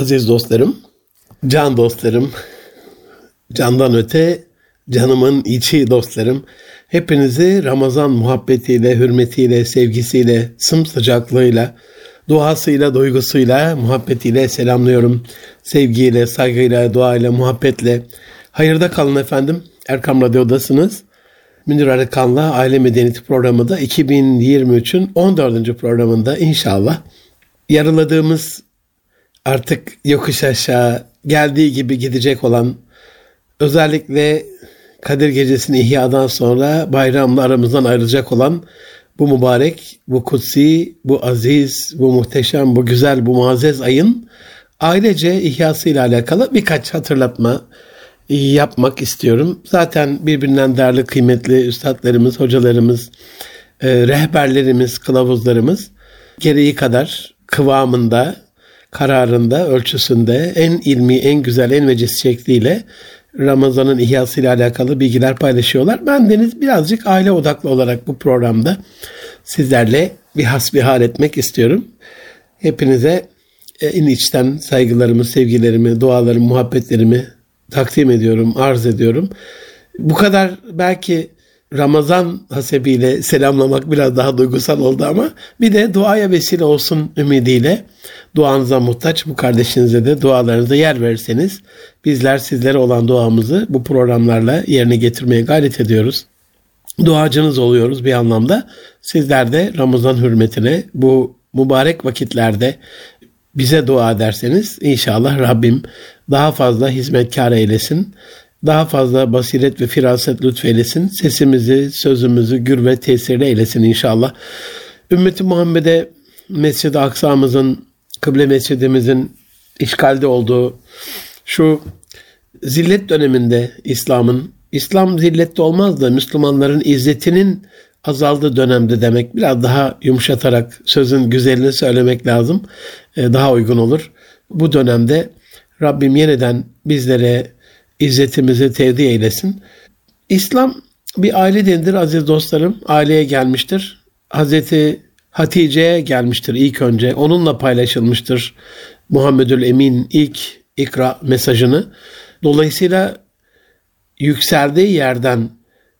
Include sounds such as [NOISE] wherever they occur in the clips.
Aziz dostlarım, can dostlarım, candan öte canımın içi dostlarım. Hepinizi Ramazan muhabbetiyle, hürmetiyle, sevgisiyle, sımsıcaklığıyla, duasıyla, duygusuyla, muhabbetiyle selamlıyorum. Sevgiyle, saygıyla, duayla, muhabbetle. Hayırda kalın efendim. Erkam Radyo'dasınız. Münir Arıkan'la Aile Medeniyeti programı da 2023'ün 14. programında inşallah yarıladığımız artık yokuş aşağı geldiği gibi gidecek olan özellikle Kadir Gecesi'ni ihyadan sonra bayramla aramızdan ayrılacak olan bu mübarek, bu kutsi, bu aziz, bu muhteşem, bu güzel, bu muazzez ayın ailece ihyasıyla alakalı birkaç hatırlatma yapmak istiyorum. Zaten birbirinden değerli kıymetli üstadlarımız, hocalarımız, e, rehberlerimiz, kılavuzlarımız gereği kadar kıvamında, kararında, ölçüsünde en ilmi, en güzel, en veciz şekliyle Ramazan'ın ihyasıyla alakalı bilgiler paylaşıyorlar. Ben Deniz birazcık aile odaklı olarak bu programda sizlerle bir hasbihal etmek istiyorum. Hepinize en içten saygılarımı, sevgilerimi, dualarımı, muhabbetlerimi takdim ediyorum, arz ediyorum. Bu kadar belki Ramazan hasebiyle selamlamak biraz daha duygusal oldu ama bir de duaya vesile olsun ümidiyle duanıza muhtaç bu kardeşinize de dualarınıza yer verirseniz bizler sizlere olan duamızı bu programlarla yerine getirmeye gayret ediyoruz. Duacınız oluyoruz bir anlamda. Sizler de Ramazan hürmetine bu mübarek vakitlerde bize dua ederseniz inşallah Rabbim daha fazla hizmetkar eylesin daha fazla basiret ve firaset lütfeylesin. Sesimizi, sözümüzü gür ve tesirli eylesin inşallah. Ümmeti Muhammed'e Mescid-i Aksa'mızın, kıble mescidimizin işgalde olduğu şu zillet döneminde İslam'ın, İslam zillette olmaz da Müslümanların izzetinin azaldığı dönemde demek biraz daha yumuşatarak sözün güzelini söylemek lazım. Ee, daha uygun olur. Bu dönemde Rabbim yeniden bizlere izzetimizi tevdi eylesin. İslam bir aile denilir aziz dostlarım. Aileye gelmiştir. Hazreti Hatice'ye gelmiştir ilk önce. Onunla paylaşılmıştır Muhammedül Emin ilk ikra mesajını. Dolayısıyla yükseldiği yerden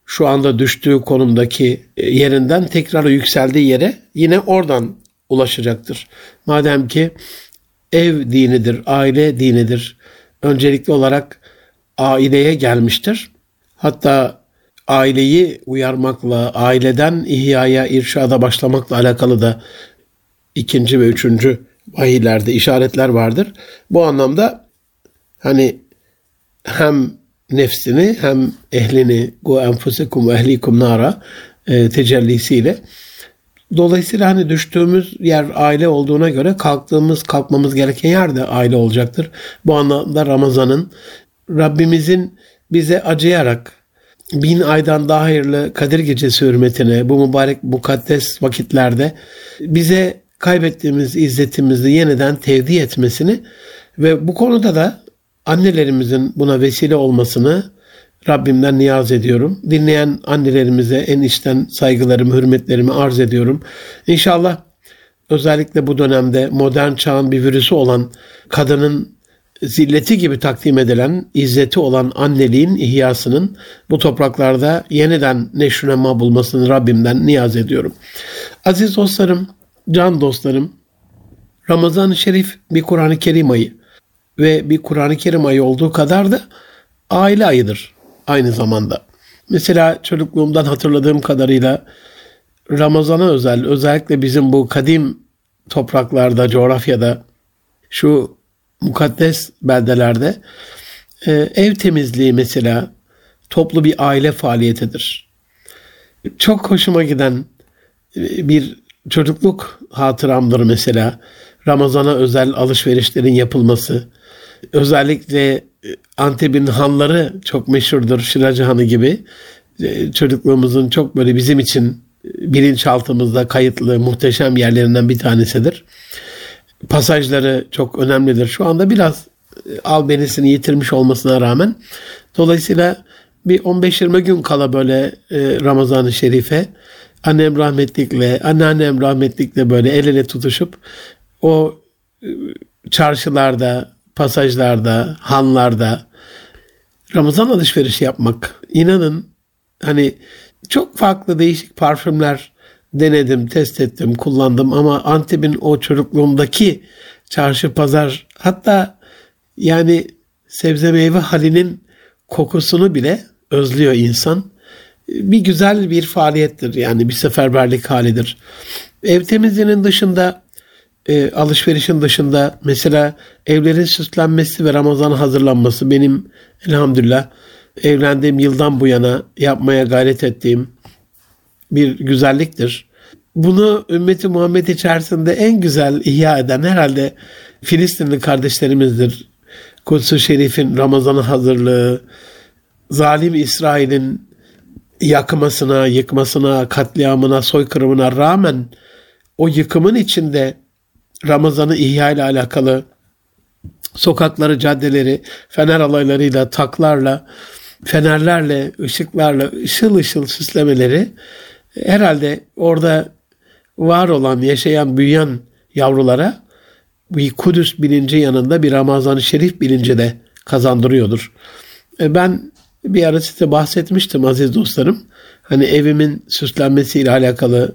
şu anda düştüğü konumdaki yerinden tekrar yükseldiği yere yine oradan ulaşacaktır. Madem ki ev dinidir, aile dinidir. Öncelikli olarak aileye gelmiştir. Hatta aileyi uyarmakla, aileden ihyaya, irşada başlamakla alakalı da ikinci ve üçüncü vahiylerde işaretler vardır. Bu anlamda hani hem nefsini hem ehlini bu enfusekum ve ehlikum nara e, tecellisiyle Dolayısıyla hani düştüğümüz yer aile olduğuna göre kalktığımız, kalkmamız gereken yer de aile olacaktır. Bu anlamda Ramazan'ın Rabbimizin bize acıyarak bin aydan daha hayırlı Kadir Gecesi hürmetine bu mübarek mukaddes vakitlerde bize kaybettiğimiz izzetimizi yeniden tevdi etmesini ve bu konuda da annelerimizin buna vesile olmasını Rabbimden niyaz ediyorum. Dinleyen annelerimize en içten saygılarımı, hürmetlerimi arz ediyorum. İnşallah özellikle bu dönemde modern çağın bir virüsü olan kadının zilleti gibi takdim edilen izzeti olan anneliğin ihyasının bu topraklarda yeniden neşrünema bulmasını Rabbimden niyaz ediyorum. Aziz dostlarım, can dostlarım, Ramazan-ı Şerif bir Kur'an-ı Kerim ayı ve bir Kur'an-ı Kerim ayı olduğu kadar da aile ayıdır aynı zamanda. Mesela çocukluğumdan hatırladığım kadarıyla Ramazan'a özel, özellikle bizim bu kadim topraklarda, coğrafyada şu mukaddes beldelerde e, ev temizliği mesela toplu bir aile faaliyetidir. Çok hoşuma giden e, bir çocukluk hatıramdır mesela. Ramazana özel alışverişlerin yapılması. Özellikle e, Antep'in hanları çok meşhurdur. Şıracı Hanı gibi. E, çocukluğumuzun çok böyle bizim için bilinçaltımızda kayıtlı muhteşem yerlerinden bir tanesidir pasajları çok önemlidir. Şu anda biraz e, albenisini yitirmiş olmasına rağmen dolayısıyla bir 15-20 gün kala böyle e, Ramazan-ı Şerif'e annem rahmetlikle, anneannem rahmetlikle böyle el ele tutuşup o e, çarşılarda, pasajlarda, hanlarda Ramazan alışverişi yapmak. İnanın hani çok farklı değişik parfümler denedim, test ettim, kullandım ama Antep'in o çocukluğumdaki çarşı pazar hatta yani sebze meyve halinin kokusunu bile özlüyor insan. Bir güzel bir faaliyettir yani bir seferberlik halidir. Ev temizliğinin dışında e, alışverişin dışında mesela evlerin süslenmesi ve Ramazan hazırlanması benim elhamdülillah evlendiğim yıldan bu yana yapmaya gayret ettiğim bir güzelliktir. Bunu ümmeti Muhammed içerisinde en güzel ihya eden herhalde Filistinli kardeşlerimizdir. Kudüs-ü Şerif'in Ramazan'ı hazırlığı, zalim İsrail'in yakmasına, yıkmasına, katliamına, soykırımına rağmen o yıkımın içinde Ramazan'ı ihya ile alakalı sokakları, caddeleri fener alaylarıyla, taklarla, fenerlerle, ışıklarla ışıl ışıl süslemeleri herhalde orada var olan, yaşayan, büyüyen yavrulara bir Kudüs bilinci yanında bir Ramazan-ı Şerif bilinci de kazandırıyordur. E, ben bir ara size bahsetmiştim aziz dostlarım. Hani evimin süslenmesiyle alakalı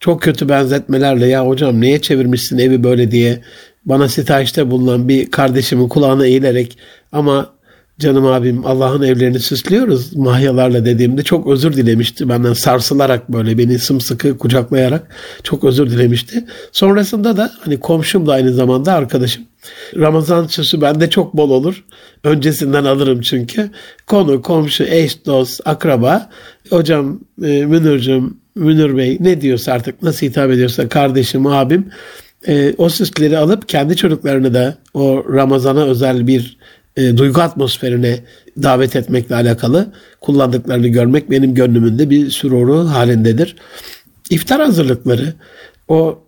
çok kötü benzetmelerle ya hocam niye çevirmişsin evi böyle diye bana sitayişte bulunan bir kardeşimin kulağına eğilerek ama canım abim Allah'ın evlerini süslüyoruz mahyalarla dediğimde çok özür dilemişti. Benden sarsılarak böyle beni sımsıkı kucaklayarak çok özür dilemişti. Sonrasında da hani komşum da aynı zamanda arkadaşım. Ramazan süsü bende çok bol olur. Öncesinden alırım çünkü. Konu, komşu, eş, dost, akraba. Hocam, e, Münir'cim, Münir Bey ne diyorsa artık nasıl hitap ediyorsa kardeşim, abim e, o süsleri alıp kendi çocuklarını da o Ramazan'a özel bir e, duygu atmosferine davet etmekle alakalı kullandıklarını görmek benim gönlümünde bir süruru halindedir. İftar hazırlıkları o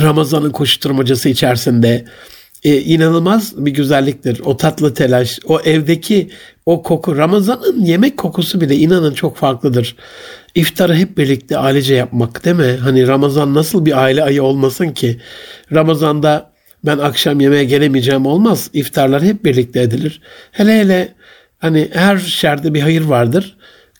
Ramazan'ın koşturmacası içerisinde e, inanılmaz bir güzelliktir. O tatlı telaş, o evdeki o koku, Ramazan'ın yemek kokusu bile inanın çok farklıdır. İftarı hep birlikte ailece yapmak değil mi? Hani Ramazan nasıl bir aile ayı olmasın ki? Ramazan'da ben akşam yemeğe gelemeyeceğim olmaz. İftarlar hep birlikte edilir. Hele hele hani her şerde bir hayır vardır.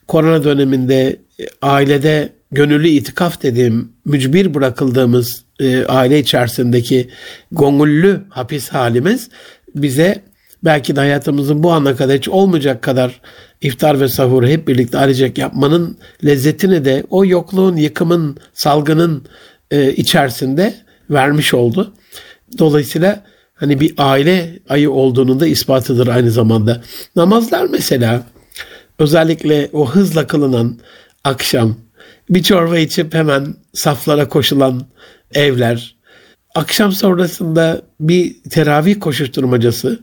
Korona döneminde e, ailede gönüllü itikaf dediğim mücbir bırakıldığımız e, aile içerisindeki gongüllü hapis halimiz bize belki de hayatımızın bu ana kadar hiç olmayacak kadar iftar ve sahuru hep birlikte ailecek yapmanın lezzetini de o yokluğun, yıkımın, salgının e, içerisinde vermiş oldu. Dolayısıyla hani bir aile ayı olduğunun da ispatıdır aynı zamanda. Namazlar mesela özellikle o hızla kılınan akşam bir çorba içip hemen saflara koşulan evler, akşam sonrasında bir teravih koşuşturmacası,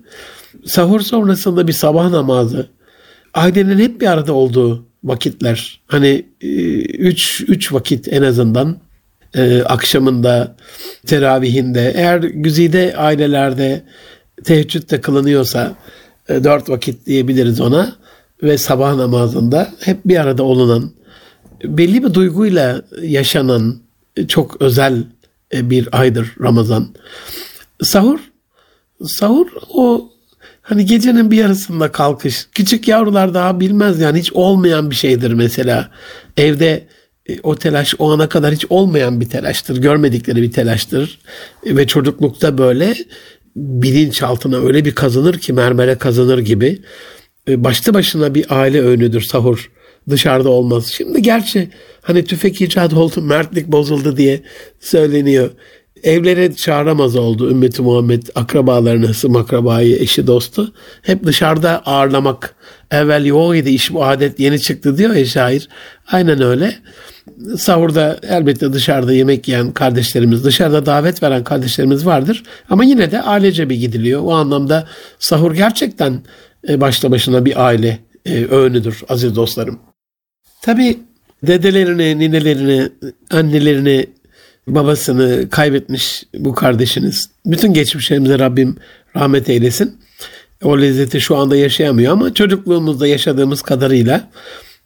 sahur sonrasında bir sabah namazı, ailenin hep bir arada olduğu vakitler. Hani e, üç, üç vakit en azından e, akşamında, teravihinde, eğer güzide ailelerde teheccüd de kılınıyorsa e, dört vakit diyebiliriz ona ve sabah namazında hep bir arada olunan, belli bir duyguyla yaşanan çok özel e, bir aydır Ramazan. Sahur, sahur o hani gecenin bir yarısında kalkış. Küçük yavrular daha bilmez yani hiç olmayan bir şeydir mesela. Evde e, o telaş o ana kadar hiç olmayan bir telaştır. Görmedikleri bir telaştır. E, ve çocuklukta böyle bilinçaltına öyle bir kazanır ki mermere kazanır gibi. Başlı başına bir aile öğünüdür sahur dışarıda olmaz. Şimdi gerçi hani tüfek icat oldu, mertlik bozuldu diye söyleniyor. Evlere çağıramaz oldu ümmeti Muhammed akrabalarını, akrabayı, eşi dostu. Hep dışarıda ağırlamak. Evvel yok idi iş bu adet yeni çıktı diyor ya şair. Aynen öyle. Sahurda elbette dışarıda yemek yiyen kardeşlerimiz, dışarıda davet veren kardeşlerimiz vardır. Ama yine de ailece bir gidiliyor. O anlamda sahur gerçekten e, başta başına bir aile e, öğünüdür aziz dostlarım. Tabi dedelerini, ninelerini, annelerini, babasını kaybetmiş bu kardeşiniz. Bütün geçmişlerimize Rabbim rahmet eylesin. O lezzeti şu anda yaşayamıyor ama çocukluğumuzda yaşadığımız kadarıyla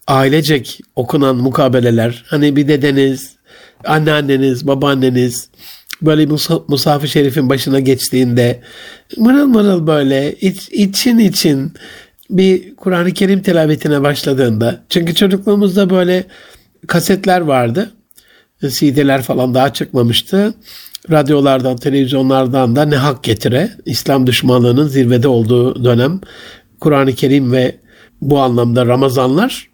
ailecek okunan mukabeleler, hani bir dedeniz, anneanneniz, babaanneniz, böyle Musaf-ı Şerif'in başına geçtiğinde mırıl mırıl böyle iç, için için bir Kur'an-ı Kerim tilavetine başladığında çünkü çocukluğumuzda böyle kasetler vardı. CD'ler falan daha çıkmamıştı. Radyolardan, televizyonlardan da ne hak getire İslam düşmanlığının zirvede olduğu dönem Kur'an-ı Kerim ve bu anlamda Ramazanlar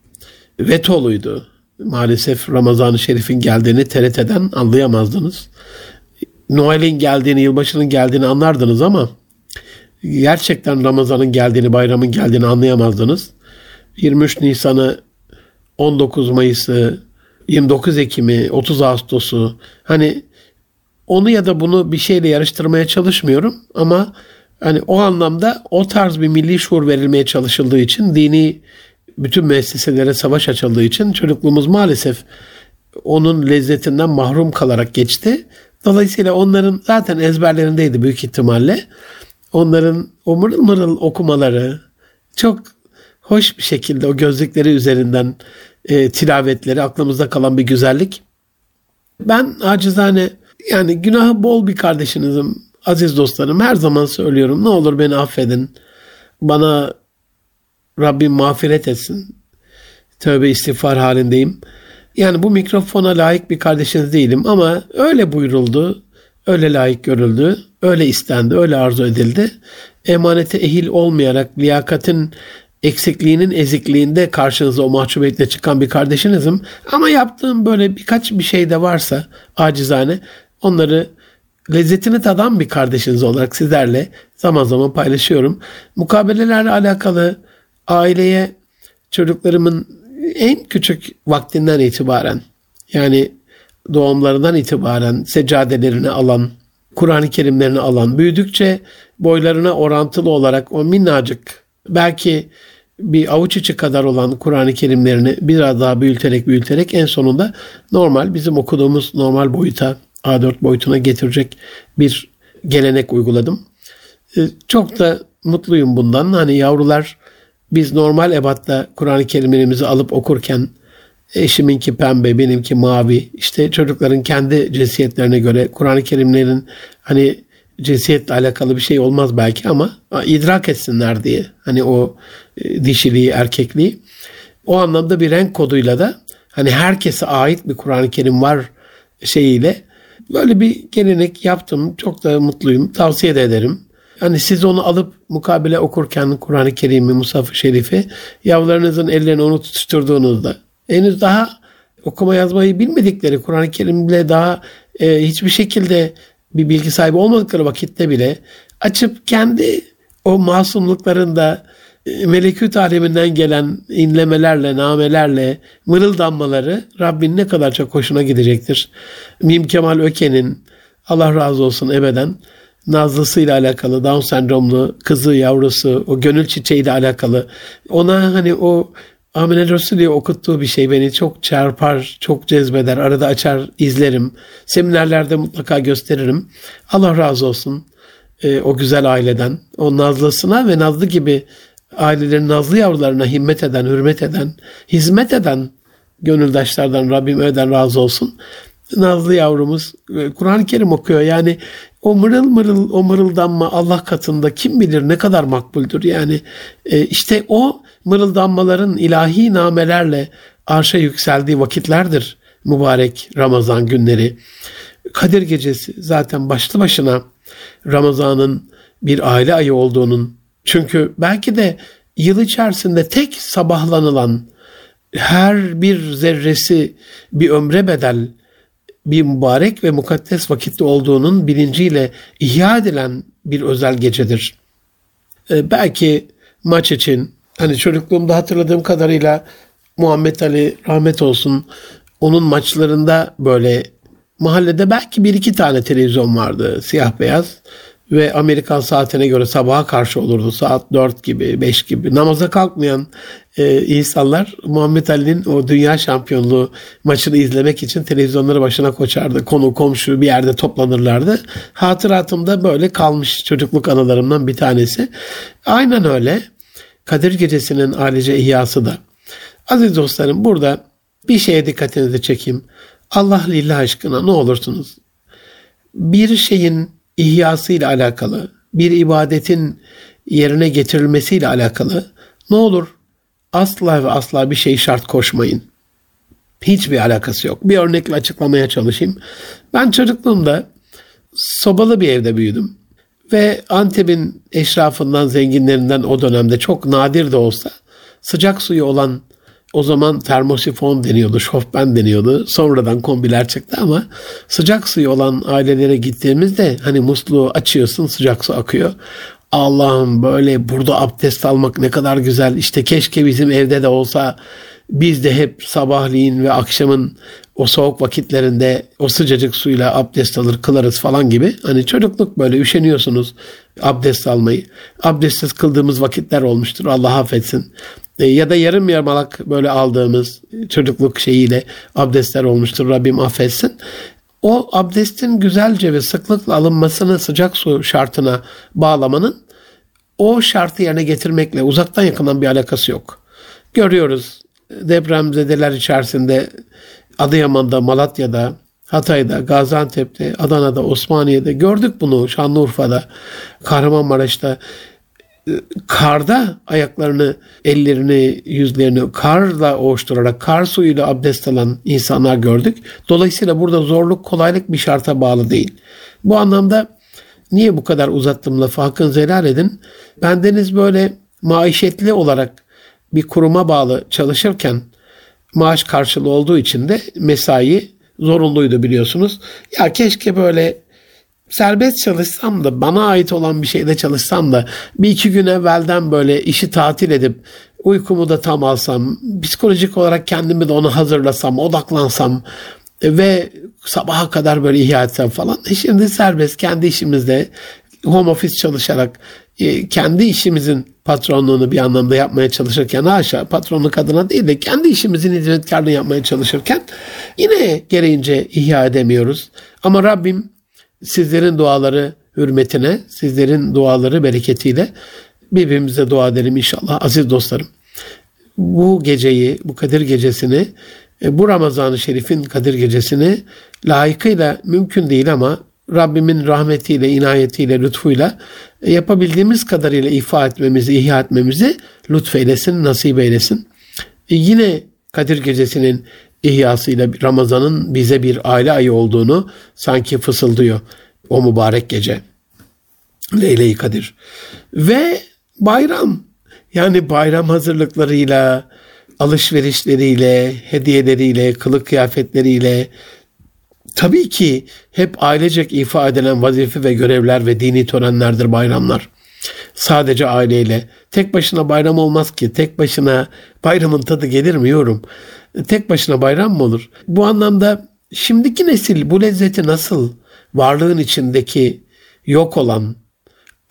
vetoluydu. Maalesef Ramazan-ı Şerif'in geldiğini TRT'den anlayamazdınız. Noel'in geldiğini, yılbaşının geldiğini anlardınız ama gerçekten Ramazan'ın geldiğini, bayramın geldiğini anlayamazdınız. 23 Nisan'ı, 19 Mayıs'ı, 29 Ekim'i, 30 Ağustos'u hani onu ya da bunu bir şeyle yarıştırmaya çalışmıyorum ama hani o anlamda o tarz bir milli şuur verilmeye çalışıldığı için dini bütün müesseselere savaş açıldığı için çocukluğumuz maalesef onun lezzetinden mahrum kalarak geçti. Dolayısıyla onların zaten ezberlerindeydi büyük ihtimalle. Onların o mırıl mırıl okumaları çok hoş bir şekilde o gözlükleri üzerinden e, tilavetleri aklımızda kalan bir güzellik. Ben acizane yani günahı bol bir kardeşinizim aziz dostlarım her zaman söylüyorum ne olur beni affedin. Bana Rabbim mağfiret etsin. Tövbe istiğfar halindeyim. Yani bu mikrofona layık bir kardeşiniz değilim ama öyle buyuruldu, öyle layık görüldü, öyle istendi, öyle arzu edildi. Emanete ehil olmayarak liyakatin eksikliğinin ezikliğinde karşınıza o mahcubiyetle çıkan bir kardeşinizim. Ama yaptığım böyle birkaç bir şey de varsa acizane onları lezzetini tadan bir kardeşiniz olarak sizlerle zaman zaman paylaşıyorum. Mukabelelerle alakalı aileye çocuklarımın en küçük vaktinden itibaren yani doğumlarından itibaren seccadelerini alan, Kur'an-ı Kerimlerini alan, büyüdükçe boylarına orantılı olarak o minnacık belki bir avuç içi kadar olan Kur'an-ı Kerimlerini biraz daha büyüterek büyüterek en sonunda normal bizim okuduğumuz normal boyuta A4 boyutuna getirecek bir gelenek uyguladım. Ee, çok da mutluyum bundan. Hani yavrular biz normal ebatta Kur'an-ı Kerimlerimizi alıp okurken eşiminki pembe, benimki mavi. İşte çocukların kendi cinsiyetlerine göre Kur'an-ı Kerimlerin hani cinsiyetle alakalı bir şey olmaz belki ama idrak etsinler diye. Hani o e, dişiliği, erkekliği. O anlamda bir renk koduyla da hani herkese ait bir Kur'an-ı Kerim var şeyiyle böyle bir gelenek yaptım. Çok da mutluyum. Tavsiye de ederim. Hani siz onu alıp mukabele okurken Kur'an-ı Kerim'i, Musaf-ı Şerif'i yavrularınızın ellerine onu tutuşturduğunuzda henüz daha okuma yazmayı bilmedikleri Kur'an-ı Kerim'le daha e, hiçbir şekilde bir bilgi sahibi olmadıkları vakitte bile açıp kendi o masumluklarında e, melekut aleminden gelen inlemelerle, namelerle, mırıldanmaları Rabbin ne kadar çok hoşuna gidecektir. Mim Kemal Öke'nin Allah razı olsun ebeden Nazlısı ile alakalı, Down sendromlu kızı, yavrusu, o gönül çiçeği ile alakalı. Ona hani o Amine Resulü'ye okuttuğu bir şey beni çok çarpar, çok cezbeder. Arada açar, izlerim. Seminerlerde mutlaka gösteririm. Allah razı olsun e, o güzel aileden, o Nazlısına ve Nazlı gibi ailelerin Nazlı yavrularına himmet eden, hürmet eden, hizmet eden gönüldaşlardan Rabbim öden razı olsun. Nazlı yavrumuz e, Kur'an-ı Kerim okuyor. Yani o mırıl mırıl o mırıldanma Allah katında kim bilir ne kadar makbuldür. Yani e, işte o mırıldanmaların ilahi namelerle arşa yükseldiği vakitlerdir mübarek Ramazan günleri. Kadir gecesi zaten başlı başına Ramazan'ın bir aile ayı olduğunun çünkü belki de yıl içerisinde tek sabahlanılan her bir zerresi bir ömre bedel bir mübarek ve mukaddes vakitte olduğunun bilinciyle ihya edilen bir özel gecedir. Ee, belki maç için hani çocukluğumda hatırladığım kadarıyla Muhammed Ali rahmet olsun onun maçlarında böyle mahallede belki bir iki tane televizyon vardı siyah beyaz ve Amerikan saatine göre sabaha karşı olurdu. Saat 4 gibi, 5 gibi. Namaza kalkmayan e, insanlar Muhammed Ali'nin o dünya şampiyonluğu maçını izlemek için televizyonları başına koçardı. Konu komşu bir yerde toplanırlardı. Hatıratımda böyle kalmış çocukluk anılarımdan bir tanesi. Aynen öyle. Kadir Gecesi'nin ailece ihyası da. Aziz dostlarım burada bir şeye dikkatinizi çekeyim. Allah lillah aşkına ne olursunuz bir şeyin ihyasıyla alakalı, bir ibadetin yerine getirilmesiyle alakalı ne olur asla ve asla bir şey şart koşmayın. Hiçbir alakası yok. Bir örnekle açıklamaya çalışayım. Ben çocukluğumda sobalı bir evde büyüdüm. Ve Antep'in eşrafından, zenginlerinden o dönemde çok nadir de olsa sıcak suyu olan o zaman termosifon deniyordu, şofben deniyordu. Sonradan kombiler çıktı ama sıcak suyu olan ailelere gittiğimizde hani musluğu açıyorsun sıcak su akıyor. Allah'ım böyle burada abdest almak ne kadar güzel. İşte keşke bizim evde de olsa biz de hep sabahleyin ve akşamın o soğuk vakitlerinde o sıcacık suyla abdest alır kılarız falan gibi. Hani çocukluk böyle üşeniyorsunuz abdest almayı. Abdestsiz kıldığımız vakitler olmuştur Allah affetsin. E, ya da yarım yarmalak böyle aldığımız çocukluk şeyiyle abdestler olmuştur Rabbim affetsin. O abdestin güzelce ve sıklıkla alınmasını sıcak su şartına bağlamanın o şartı yerine getirmekle uzaktan yakından bir alakası yok. Görüyoruz depremzedeler içerisinde Adıyaman'da, Malatya'da, Hatay'da, Gaziantep'te, Adana'da, Osmaniye'de gördük bunu Şanlıurfa'da, Kahramanmaraş'ta karda ayaklarını, ellerini, yüzlerini karla oğuşturarak, kar suyuyla abdest alan insanlar gördük. Dolayısıyla burada zorluk, kolaylık bir şarta bağlı değil. Bu anlamda niye bu kadar uzattım lafı hakkınızı helal edin. Bendeniz böyle maişetli olarak bir kuruma bağlı çalışırken maaş karşılığı olduğu için de mesai zorunluydu biliyorsunuz. Ya keşke böyle serbest çalışsam da bana ait olan bir şeyde çalışsam da bir iki gün evvelden böyle işi tatil edip uykumu da tam alsam, psikolojik olarak kendimi de onu hazırlasam, odaklansam ve sabaha kadar böyle ihya etsem falan. Şimdi serbest kendi işimizde home office çalışarak e, kendi işimizin patronluğunu bir anlamda yapmaya çalışırken haşa patronluk adına değil de kendi işimizin hizmetkarlığını yapmaya çalışırken yine gereğince ihya edemiyoruz. Ama Rabbim sizlerin duaları hürmetine, sizlerin duaları bereketiyle birbirimize dua edelim inşallah aziz dostlarım. Bu geceyi, bu Kadir gecesini, e, bu Ramazan-ı Şerif'in Kadir gecesini layıkıyla mümkün değil ama Rabbimin rahmetiyle, inayetiyle, lütfuyla e, yapabildiğimiz kadarıyla ifa etmemizi, ihya etmemizi lütfeylesin, nasip eylesin. E yine Kadir Gecesi'nin ihyasıyla Ramazan'ın bize bir aile ayı olduğunu sanki fısıldıyor o mübarek gece. Leyle-i Kadir. Ve bayram. Yani bayram hazırlıklarıyla, alışverişleriyle, hediyeleriyle, kılık kıyafetleriyle, tabii ki hep ailecek ifa edilen vazife ve görevler ve dini törenlerdir bayramlar. Sadece aileyle. Tek başına bayram olmaz ki. Tek başına bayramın tadı gelir mi yorum. Tek başına bayram mı olur? Bu anlamda şimdiki nesil bu lezzeti nasıl varlığın içindeki yok olan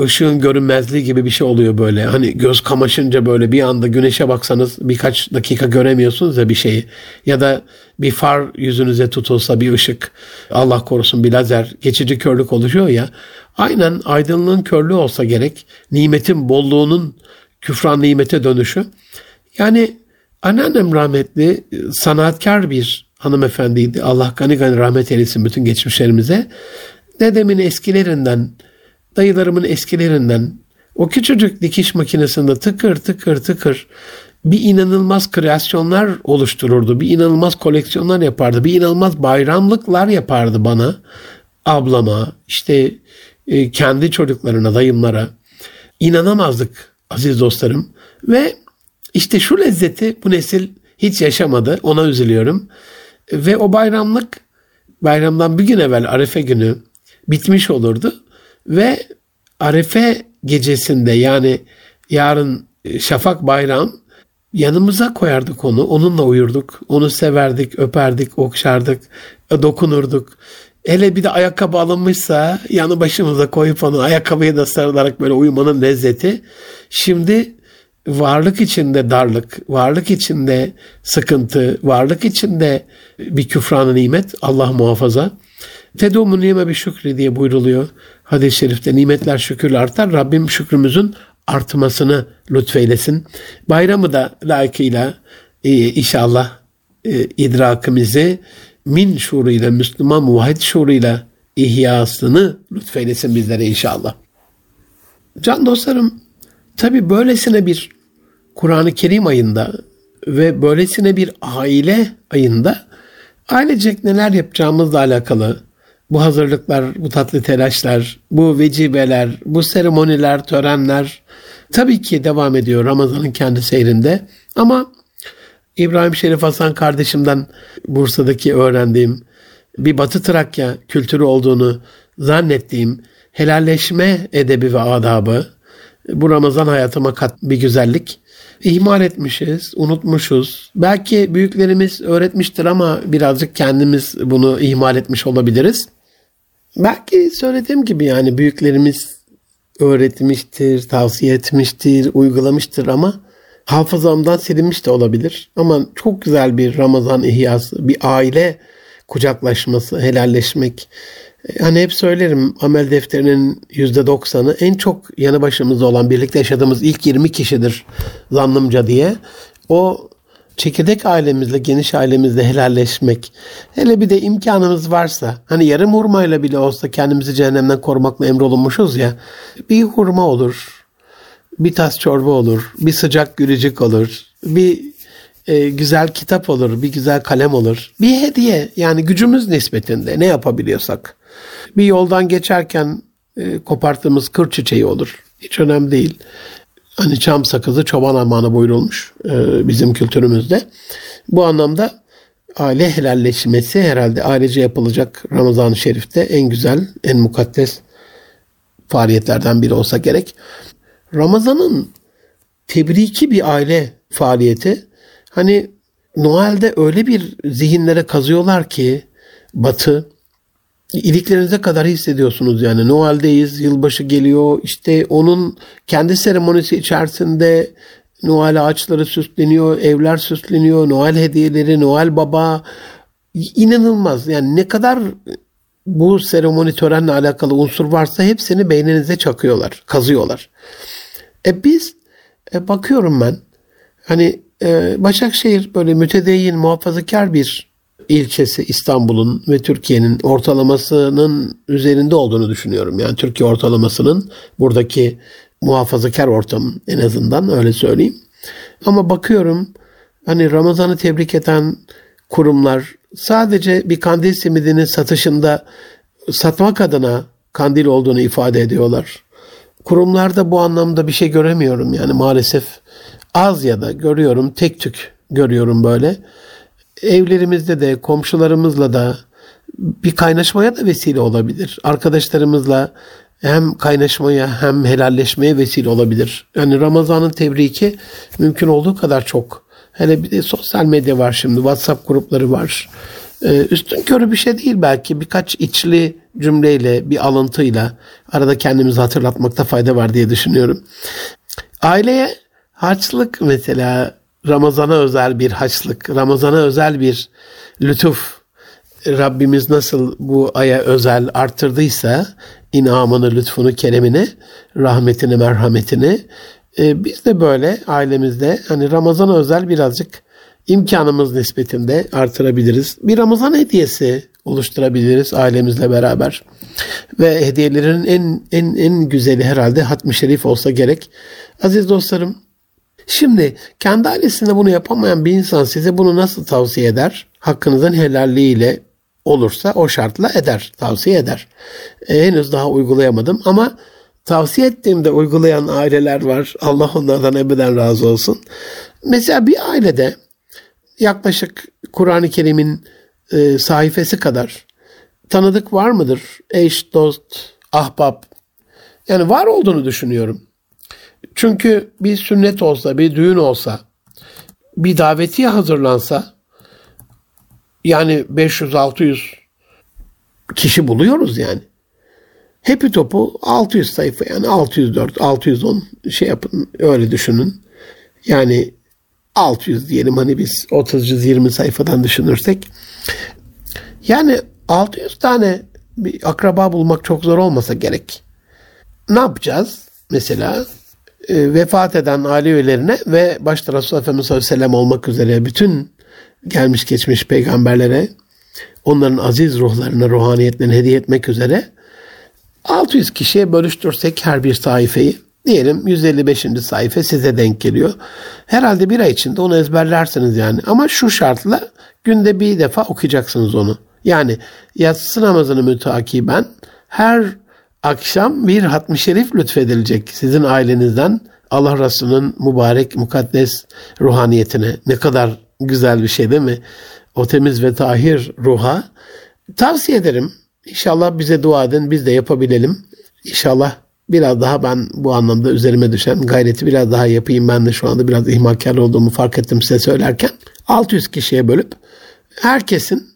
ışığın görünmezliği gibi bir şey oluyor böyle. Hani göz kamaşınca böyle bir anda güneşe baksanız birkaç dakika göremiyorsunuz ya bir şeyi. Ya da bir far yüzünüze tutulsa bir ışık Allah korusun bir lazer geçici körlük oluşuyor ya. Aynen aydınlığın körlüğü olsa gerek. Nimetin bolluğunun küfran nimete dönüşü. Yani anneannem rahmetli sanatkar bir hanımefendiydi. Allah gani gani rahmet eylesin bütün geçmişlerimize. Dedemin eskilerinden dayılarımın eskilerinden o küçücük dikiş makinesinde tıkır tıkır tıkır bir inanılmaz kreasyonlar oluştururdu. Bir inanılmaz koleksiyonlar yapardı. Bir inanılmaz bayramlıklar yapardı bana, ablama, işte e, kendi çocuklarına, dayımlara. İnanamazdık aziz dostlarım. Ve işte şu lezzeti bu nesil hiç yaşamadı. Ona üzülüyorum. Ve o bayramlık bayramdan bir gün evvel Arefe günü bitmiş olurdu. Ve Arefe gecesinde yani yarın e, Şafak Bayram yanımıza koyardık onu. Onunla uyurduk. Onu severdik, öperdik, okşardık, e, dokunurduk. Hele bir de ayakkabı alınmışsa yanı başımıza koyup onu ayakkabıya da sarılarak böyle uyumanın lezzeti. Şimdi varlık içinde darlık, varlık içinde sıkıntı, varlık içinde bir küfranı nimet Allah muhafaza. Fedumu nime bir şükri diye buyruluyor hadis-i şerifte. Nimetler şükürle artar. Rabbim şükrümüzün artmasını lütfeylesin. Bayramı da layıkıyla e, inşallah e, idrakimizi min şuuruyla, Müslüman muvahhid şuuruyla ihyasını lütfeylesin bizlere inşallah. Can dostlarım, tabi böylesine bir Kur'an-ı Kerim ayında ve böylesine bir aile ayında ailecek neler yapacağımızla alakalı bu hazırlıklar, bu tatlı telaşlar, bu vecibeler, bu seremoniler, törenler tabii ki devam ediyor Ramazan'ın kendi seyrinde. Ama İbrahim Şerif Hasan kardeşimden Bursa'daki öğrendiğim bir Batı Trakya kültürü olduğunu zannettiğim helalleşme edebi ve adabı bu Ramazan hayatıma kat bir güzellik. İhmal etmişiz, unutmuşuz. Belki büyüklerimiz öğretmiştir ama birazcık kendimiz bunu ihmal etmiş olabiliriz. Belki söylediğim gibi yani büyüklerimiz öğretmiştir, tavsiye etmiştir, uygulamıştır ama hafızamdan silinmiş de olabilir. Ama çok güzel bir Ramazan ihyası, bir aile kucaklaşması, helalleşmek. Hani hep söylerim amel defterinin %90'ı en çok yanı başımızda olan birlikte yaşadığımız ilk 20 kişidir zannımca diye. O çekirdek ailemizle, geniş ailemizle helalleşmek. Hele bir de imkanımız varsa, hani yarım hurmayla bile olsa kendimizi cehennemden korumakla emrolunmuşuz ya. Bir hurma olur, bir tas çorba olur, bir sıcak gülücük olur, bir e, güzel kitap olur, bir güzel kalem olur. Bir hediye yani gücümüz nispetinde ne yapabiliyorsak. Bir yoldan geçerken e, koparttığımız kır çiçeği olur. Hiç önemli değil. Hani çam sakızı çoban armağanı buyurulmuş e, bizim kültürümüzde. Bu anlamda aile helalleşmesi herhalde ailece yapılacak Ramazan-ı Şerif'te en güzel, en mukaddes faaliyetlerden biri olsa gerek. Ramazan'ın tebriki bir aile faaliyeti. Hani Noel'de öyle bir zihinlere kazıyorlar ki Batı iliklerinize kadar hissediyorsunuz yani. Noel'deyiz, yılbaşı geliyor. İşte onun kendi seremonisi içerisinde Noel ağaçları süsleniyor, evler süsleniyor, Noel hediyeleri, Noel Baba inanılmaz. Yani ne kadar bu seremoni törenle alakalı unsur varsa hepsini beyninize çakıyorlar, kazıyorlar. E biz e bakıyorum ben hani e, Başakşehir böyle mütedeyyin muhafazakar bir ilçesi İstanbul'un ve Türkiye'nin ortalamasının üzerinde olduğunu düşünüyorum. Yani Türkiye ortalamasının buradaki muhafazakar ortam en azından öyle söyleyeyim. Ama bakıyorum hani Ramazan'ı tebrik eden kurumlar sadece bir kandil simidinin satışında satmak adına kandil olduğunu ifade ediyorlar. Kurumlarda bu anlamda bir şey göremiyorum yani maalesef az ya da görüyorum tek tük görüyorum böyle evlerimizde de komşularımızla da bir kaynaşmaya da vesile olabilir. Arkadaşlarımızla hem kaynaşmaya hem helalleşmeye vesile olabilir. Yani Ramazan'ın tebriki mümkün olduğu kadar çok. Hele bir de sosyal medya var şimdi. WhatsApp grupları var. Ee, üstün körü bir şey değil belki. Birkaç içli cümleyle, bir alıntıyla arada kendimizi hatırlatmakta fayda var diye düşünüyorum. Aileye harçlık mesela Ramazana özel bir haçlık, Ramazana özel bir lütuf Rabbimiz nasıl bu aya özel arttırdıysa inamını, lütfunu, keremini, rahmetini, merhametini e, biz de böyle ailemizde hani Ramazana özel birazcık imkanımız nispetinde artırabiliriz. Bir Ramazan hediyesi oluşturabiliriz ailemizle beraber. Ve hediyelerin en en en güzeli herhalde hatmi şerif olsa gerek. Aziz dostlarım Şimdi kendi ailesinde bunu yapamayan bir insan size bunu nasıl tavsiye eder? Hakkınızın helalliğiyle olursa o şartla eder, tavsiye eder. E, henüz daha uygulayamadım ama tavsiye ettiğimde uygulayan aileler var. Allah onlardan ebeden razı olsun. Mesela bir ailede yaklaşık Kur'an-ı Kerim'in e, sayfası kadar tanıdık var mıdır? Eş, dost, ahbap. Yani var olduğunu düşünüyorum. Çünkü bir sünnet olsa, bir düğün olsa, bir davetiye hazırlansa yani 500-600 kişi buluyoruz yani. Hepi topu 600 sayfa yani 604, 610 şey yapın öyle düşünün. Yani 600 diyelim hani biz 30-20 sayfadan düşünürsek. Yani 600 tane bir akraba bulmak çok zor olmasa gerek. Ne yapacağız? Mesela e, vefat eden aile üyelerine ve başta Resulullah Efendimiz sallallahu aleyhi ve sellem olmak üzere bütün gelmiş geçmiş peygamberlere onların aziz ruhlarına, ruhaniyetlerini hediye etmek üzere 600 kişiye bölüştürsek her bir sayfayı diyelim 155. sayfa size denk geliyor. Herhalde bir ay içinde onu ezberlersiniz yani. Ama şu şartla günde bir defa okuyacaksınız onu. Yani yatsı namazını mütakiben her akşam bir hatmi şerif lütfedilecek sizin ailenizden Allah Resulü'nün mübarek mukaddes ruhaniyetine. Ne kadar güzel bir şey değil mi? O temiz ve tahir ruha tavsiye ederim. İnşallah bize dua edin biz de yapabilelim. İnşallah biraz daha ben bu anlamda üzerime düşen gayreti biraz daha yapayım. Ben de şu anda biraz ihmalkar olduğumu fark ettim size söylerken. 600 kişiye bölüp herkesin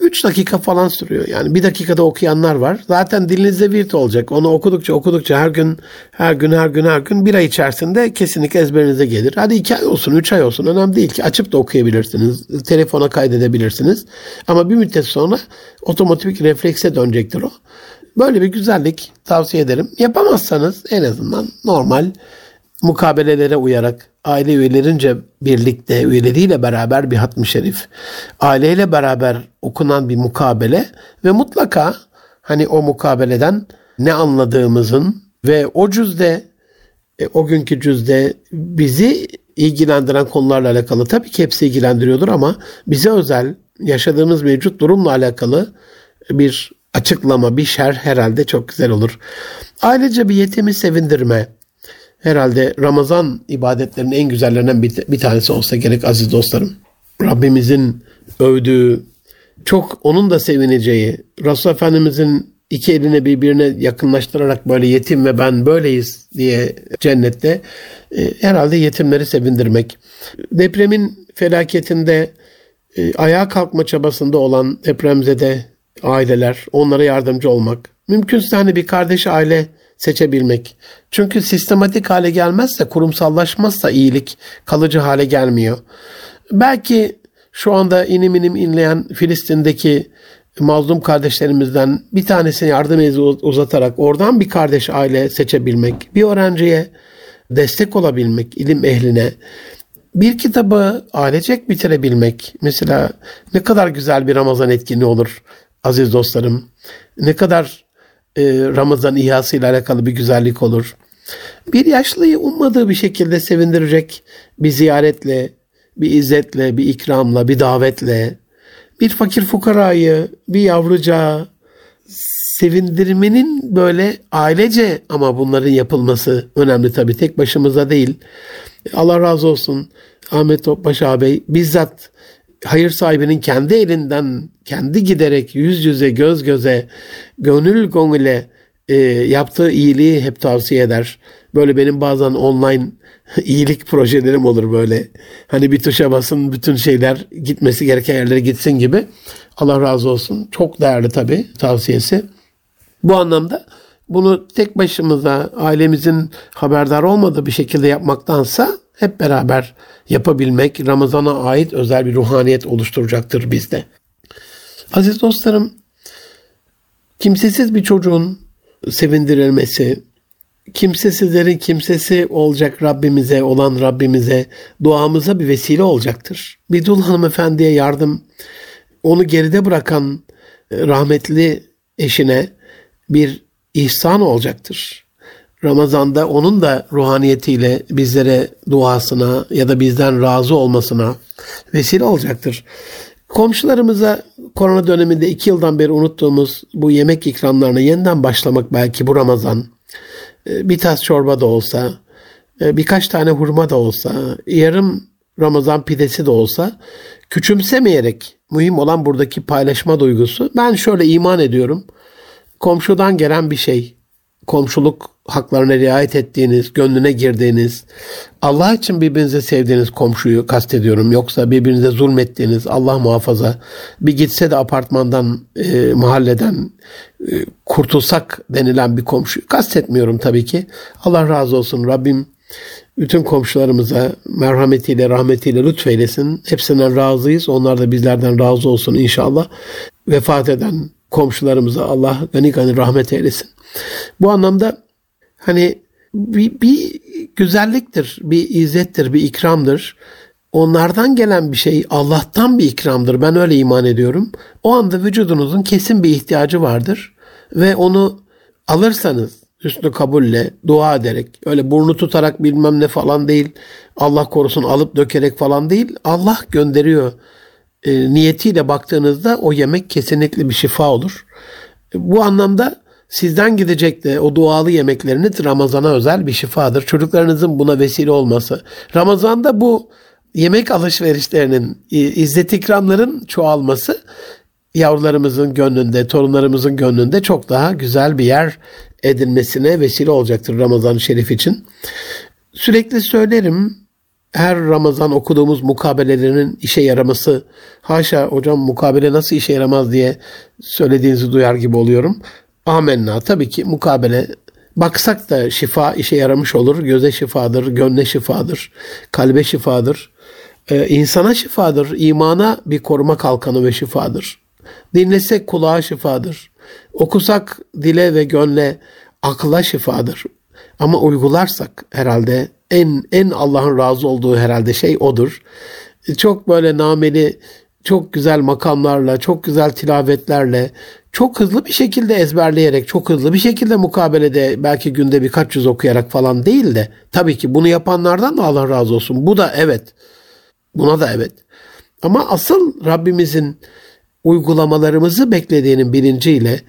3 dakika falan sürüyor. Yani bir dakikada okuyanlar var. Zaten dilinizde virt olacak. Onu okudukça okudukça her gün her gün her gün her gün bir ay içerisinde kesinlikle ezberinize gelir. Hadi 2 ay olsun 3 ay olsun önemli değil ki. Açıp da okuyabilirsiniz. Telefona kaydedebilirsiniz. Ama bir müddet sonra otomatik reflekse dönecektir o. Böyle bir güzellik tavsiye ederim. Yapamazsanız en azından normal mukabelelere uyarak aile üyelerince birlikte üyeleriyle beraber bir hatmi şerif, aileyle beraber okunan bir mukabele ve mutlaka hani o mukabeleden ne anladığımızın ve o cüzde e, o günkü cüzde bizi ilgilendiren konularla alakalı tabii ki hepsi ilgilendiriyordur ama bize özel yaşadığımız mevcut durumla alakalı bir açıklama, bir şer herhalde çok güzel olur. Ailece bir yetimi sevindirme, herhalde Ramazan ibadetlerinin en güzellerinden bir, tanesi olsa gerek aziz dostlarım. Rabbimizin övdüğü, çok onun da sevineceği, Resul Efendimizin iki eline birbirine yakınlaştırarak böyle yetim ve ben böyleyiz diye cennette e, herhalde yetimleri sevindirmek. Depremin felaketinde e, ayağa kalkma çabasında olan depremzede aileler, onlara yardımcı olmak. Mümkünse hani bir kardeş aile seçebilmek. Çünkü sistematik hale gelmezse, kurumsallaşmazsa iyilik kalıcı hale gelmiyor. Belki şu anda inim inim inleyen Filistin'deki mazlum kardeşlerimizden bir tanesine yardım eli uzatarak oradan bir kardeş aile seçebilmek, bir öğrenciye destek olabilmek, ilim ehline, bir kitabı ailecek bitirebilmek. Mesela ne kadar güzel bir Ramazan etkinliği olur aziz dostlarım. Ne kadar Ramazan ihası ile alakalı bir güzellik olur. Bir yaşlıyı ummadığı bir şekilde sevindirecek bir ziyaretle, bir izzetle, bir ikramla, bir davetle, bir fakir fukarayı, bir yavruca sevindirmenin böyle ailece ama bunların yapılması önemli tabii. Tek başımıza değil. Allah razı olsun Ahmet Topbaş ağabey bizzat hayır sahibinin kendi elinden kendi giderek yüz yüze göz göze gönül gönüle e, yaptığı iyiliği hep tavsiye eder. Böyle benim bazen online [LAUGHS] iyilik projelerim olur böyle. Hani bir tuşa basın bütün şeyler gitmesi gereken yerlere gitsin gibi. Allah razı olsun. Çok değerli tabii tavsiyesi. Bu anlamda bunu tek başımıza ailemizin haberdar olmadığı bir şekilde yapmaktansa hep beraber yapabilmek Ramazan'a ait özel bir ruhaniyet oluşturacaktır bizde. Aziz dostlarım, kimsesiz bir çocuğun sevindirilmesi, kimsesizlerin kimsesi olacak Rabbimize, olan Rabbimize, duamıza bir vesile olacaktır. Bir dul hanımefendiye yardım, onu geride bırakan rahmetli eşine bir ihsan olacaktır. Ramazan'da onun da ruhaniyetiyle bizlere duasına ya da bizden razı olmasına vesile olacaktır. Komşularımıza korona döneminde iki yıldan beri unuttuğumuz bu yemek ikramlarına yeniden başlamak belki bu Ramazan. Ee, bir tas çorba da olsa, e, birkaç tane hurma da olsa, yarım Ramazan pidesi de olsa küçümsemeyerek mühim olan buradaki paylaşma duygusu. Ben şöyle iman ediyorum. Komşudan gelen bir şey komşuluk haklarına riayet ettiğiniz, gönlüne girdiğiniz, Allah için birbirinize sevdiğiniz komşuyu kastediyorum. Yoksa birbirinize zulmettiğiniz, Allah muhafaza, bir gitse de apartmandan, e, mahalleden e, kurtulsak denilen bir komşuyu kastetmiyorum tabii ki. Allah razı olsun Rabbim bütün komşularımıza merhametiyle, rahmetiyle lütfeylesin. Hepsinden razıyız. Onlar da bizlerden razı olsun inşallah. Vefat eden komşularımıza Allah gani gani rahmet eylesin. Bu anlamda hani bir, bir güzelliktir, bir izzettir, bir ikramdır. onlardan gelen bir şey Allah'tan bir ikramdır. Ben öyle iman ediyorum. O anda vücudunuzun kesin bir ihtiyacı vardır ve onu alırsanız üstünü kabulle, dua ederek, öyle burnu tutarak bilmem ne falan değil, Allah korusun alıp dökerek falan değil, Allah gönderiyor. E, niyetiyle baktığınızda o yemek kesinlikle bir şifa olur. E, bu anlamda sizden gidecek de o dualı yemekleriniz Ramazan'a özel bir şifadır. Çocuklarınızın buna vesile olması. Ramazan'da bu yemek alışverişlerinin, izzet ikramların çoğalması yavrularımızın gönlünde, torunlarımızın gönlünde çok daha güzel bir yer edinmesine vesile olacaktır Ramazan-ı Şerif için. Sürekli söylerim her Ramazan okuduğumuz mukabelelerinin işe yaraması, haşa hocam mukabele nasıl işe yaramaz diye söylediğinizi duyar gibi oluyorum. Amenna tabii ki mukabele baksak da şifa işe yaramış olur. Göze şifadır, gönle şifadır, kalbe şifadır. Ee, insana şifadır, imana bir koruma kalkanı ve şifadır. Dinlesek kulağa şifadır. Okusak dile ve gönle akla şifadır. Ama uygularsak herhalde en en Allah'ın razı olduğu herhalde şey odur. Çok böyle nameli, çok güzel makamlarla, çok güzel tilavetlerle, çok hızlı bir şekilde ezberleyerek, çok hızlı bir şekilde mukabelede belki günde birkaç yüz okuyarak falan değil de tabii ki bunu yapanlardan da Allah razı olsun. Bu da evet. Buna da evet. Ama asıl Rabbimizin uygulamalarımızı beklediğinin bilinciyle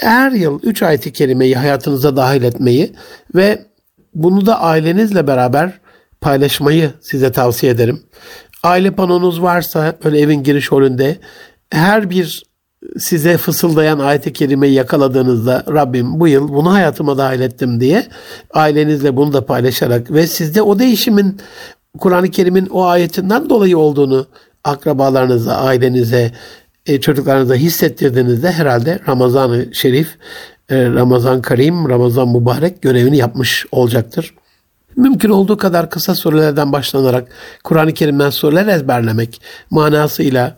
her yıl üç ayet-i kerimeyi hayatınıza dahil etmeyi ve bunu da ailenizle beraber paylaşmayı size tavsiye ederim. Aile panonuz varsa öyle evin giriş holünde her bir size fısıldayan ayet-i kerimeyi yakaladığınızda Rabbim bu yıl bunu hayatıma dahil ettim diye ailenizle bunu da paylaşarak ve sizde o değişimin Kur'an-ı Kerim'in o ayetinden dolayı olduğunu akrabalarınıza, ailenize, e, çocuklarınıza hissettirdiğinizde herhalde Ramazan-ı Şerif, Ramazan Karim, Ramazan Mübarek görevini yapmış olacaktır. Mümkün olduğu kadar kısa surelerden başlanarak Kur'an-ı Kerim'den sureler ezberlemek manasıyla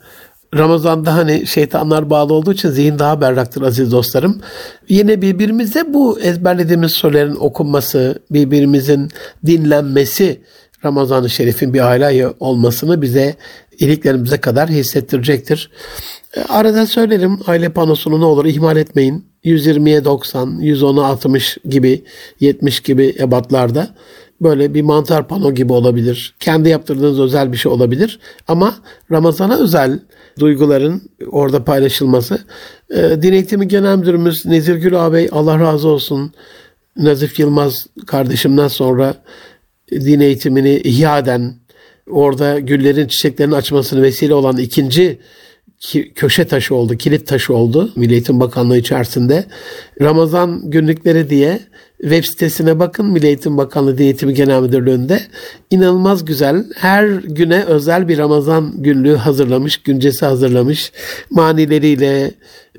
Ramazan'da hani şeytanlar bağlı olduğu için zihin daha berraktır aziz dostlarım. Yine birbirimize bu ezberlediğimiz surelerin okunması, birbirimizin dinlenmesi Ramazan-ı Şerif'in bir aile olmasını bize iliklerimize kadar hissettirecektir. E, arada söylerim aile panosunu ne olur ihmal etmeyin. 120'ye 90, 110'a 60 gibi, 70 gibi ebatlarda böyle bir mantar pano gibi olabilir. Kendi yaptırdığınız özel bir şey olabilir. Ama Ramazan'a özel duyguların orada paylaşılması. E, Din Eğitimi Genel Müdürümüz Nezir Gül ağabey Allah razı olsun. Nazif Yılmaz kardeşimden sonra din eğitimini ihya eden, orada güllerin çiçeklerin açmasını vesile olan ikinci köşe taşı oldu, kilit taşı oldu Milli Eğitim Bakanlığı içerisinde. Ramazan günlükleri diye web sitesine bakın Milli Eğitim Bakanlığı Eğitimi Genel Müdürlüğü'nde. inanılmaz güzel. Her güne özel bir Ramazan günlüğü hazırlamış, güncesi hazırlamış. Manileriyle,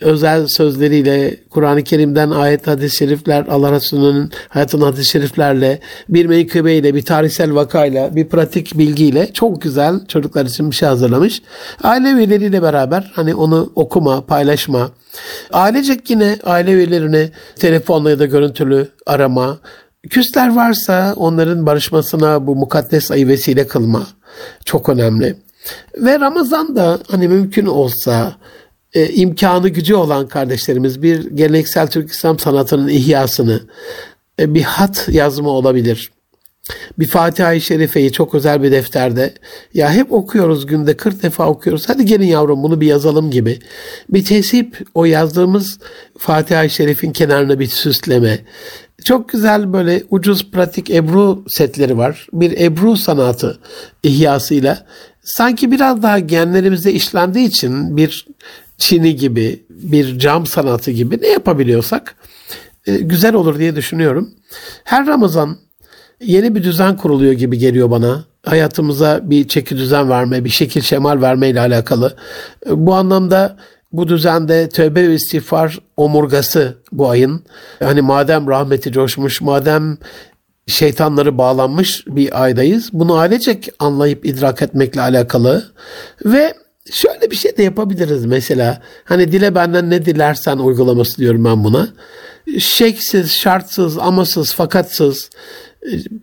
özel sözleriyle, Kur'an-ı Kerim'den ayet hadis-i şerifler, Allah Resulü'nün hayatının hadis-i şeriflerle, bir menkıbeyle, bir tarihsel vakayla, bir pratik bilgiyle çok güzel çocuklar için bir şey hazırlamış. Aile üyeleriyle beraber hani onu okuma, paylaşma, ailecek yine aile üyelerine telefonla ya da görüntülü arama, küsler varsa onların barışmasına bu mukaddes ayı vesile kılma çok önemli. Ve Ramazan'da hani mümkün olsa e, imkanı gücü olan kardeşlerimiz bir geleneksel Türk İslam sanatının ihyasını e, bir hat yazma olabilir. Bir Fatiha-i Şerife'yi çok özel bir defterde ya hep okuyoruz günde 40 defa okuyoruz. Hadi gelin yavrum bunu bir yazalım gibi. Bir tesip o yazdığımız Fatiha-i Şerif'in kenarına bir süsleme. Çok güzel böyle ucuz pratik ebru setleri var. Bir ebru sanatı ihyasıyla sanki biraz daha genlerimizde işlendiği için bir çini gibi, bir cam sanatı gibi ne yapabiliyorsak e, güzel olur diye düşünüyorum. Her Ramazan yeni bir düzen kuruluyor gibi geliyor bana. Hayatımıza bir çeki düzen verme, bir şekil şemal verme ile alakalı. Bu anlamda bu düzende tövbe ve istiğfar omurgası bu ayın. Hani madem rahmeti coşmuş, madem şeytanları bağlanmış bir aydayız. Bunu ailecek anlayıp idrak etmekle alakalı ve şöyle bir şey de yapabiliriz mesela. Hani dile benden ne dilersen uygulaması diyorum ben buna. Şeksiz, şartsız, amasız, fakatsız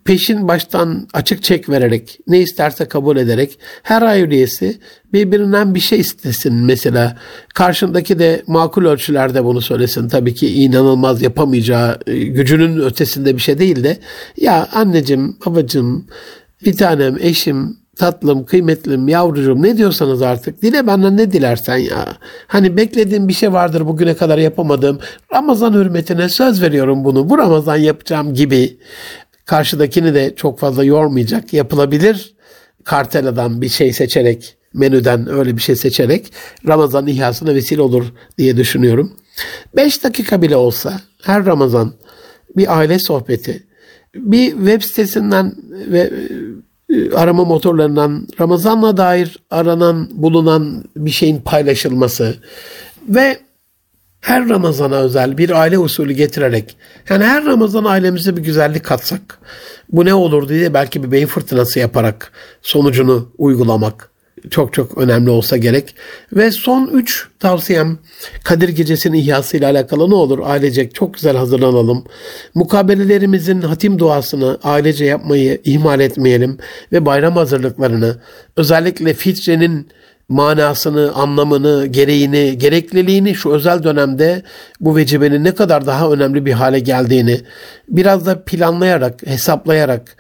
peşin baştan açık çek vererek ne isterse kabul ederek her ay üyesi birbirinden bir şey istesin mesela. Karşındaki de makul ölçülerde bunu söylesin. Tabii ki inanılmaz yapamayacağı e, gücünün ötesinde bir şey değil de ya anneciğim babacığım bir tanem eşim tatlım, kıymetlim, yavrucuğum ne diyorsanız artık dile benden ne dilersen ya. Hani beklediğim bir şey vardır bugüne kadar yapamadığım. Ramazan hürmetine söz veriyorum bunu. Bu Ramazan yapacağım gibi. Karşıdakini de çok fazla yormayacak. Yapılabilir karteladan bir şey seçerek, menüden öyle bir şey seçerek Ramazan ihyasına vesile olur diye düşünüyorum. 5 dakika bile olsa her Ramazan bir aile sohbeti, bir web sitesinden ve e, arama motorlarından Ramazan'la dair aranan, bulunan bir şeyin paylaşılması ve her Ramazan'a özel bir aile usulü getirerek yani her Ramazan ailemize bir güzellik katsak bu ne olur diye belki bir beyin fırtınası yaparak sonucunu uygulamak çok çok önemli olsa gerek. Ve son üç tavsiyem Kadir Gecesi'nin ihyası ile alakalı ne olur ailecek çok güzel hazırlanalım. Mukabelelerimizin hatim duasını ailece yapmayı ihmal etmeyelim ve bayram hazırlıklarını özellikle fitrenin manasını, anlamını, gereğini, gerekliliğini şu özel dönemde bu vecibenin ne kadar daha önemli bir hale geldiğini biraz da planlayarak, hesaplayarak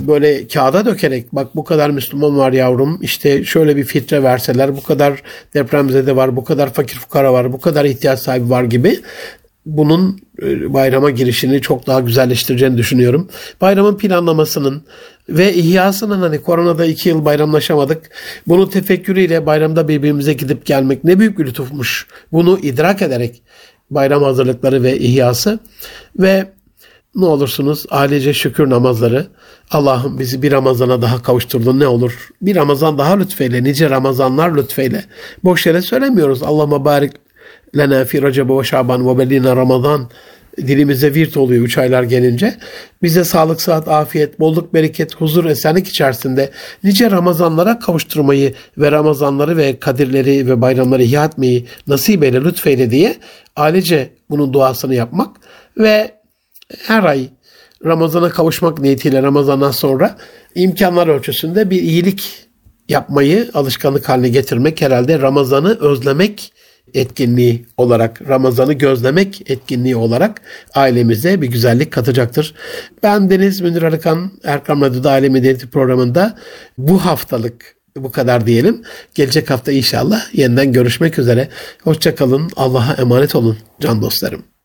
böyle kağıda dökerek bak bu kadar Müslüman var yavrum işte şöyle bir filtre verseler bu kadar depremzede var bu kadar fakir fukara var bu kadar ihtiyaç sahibi var gibi bunun e, bayrama girişini çok daha güzelleştireceğini düşünüyorum. Bayramın planlamasının ve ihyasının hani koronada iki yıl bayramlaşamadık. Bunun tefekkürüyle bayramda birbirimize gidip gelmek ne büyük bir lütufmuş. Bunu idrak ederek bayram hazırlıkları ve ihyası ve ne olursunuz ailece şükür namazları. Allah'ım bizi bir Ramazan'a daha kavuşturdun ne olur. Bir Ramazan daha lütfeyle, nice Ramazanlar lütfeyle. Boş yere söylemiyoruz. Allah'ıma barik lena fi recebe ve şaban ve bellina ramazan dilimize virt oluyor üç aylar gelince. Bize sağlık, sıhhat, afiyet, bolluk, bereket, huzur, esenlik içerisinde nice Ramazanlara kavuşturmayı ve Ramazanları ve kadirleri ve bayramları ihya etmeyi nasip eyle, lütfeyle diye ailece bunun duasını yapmak ve her ay Ramazan'a kavuşmak niyetiyle Ramazan'dan sonra imkanlar ölçüsünde bir iyilik yapmayı alışkanlık haline getirmek herhalde Ramazan'ı özlemek etkinliği olarak, Ramazan'ı gözlemek etkinliği olarak ailemize bir güzellik katacaktır. Ben Deniz Münir Arıkan, Erkam Radyo'da Aile Medeniyeti programında bu haftalık bu kadar diyelim. Gelecek hafta inşallah yeniden görüşmek üzere. Hoşçakalın. Allah'a emanet olun can dostlarım.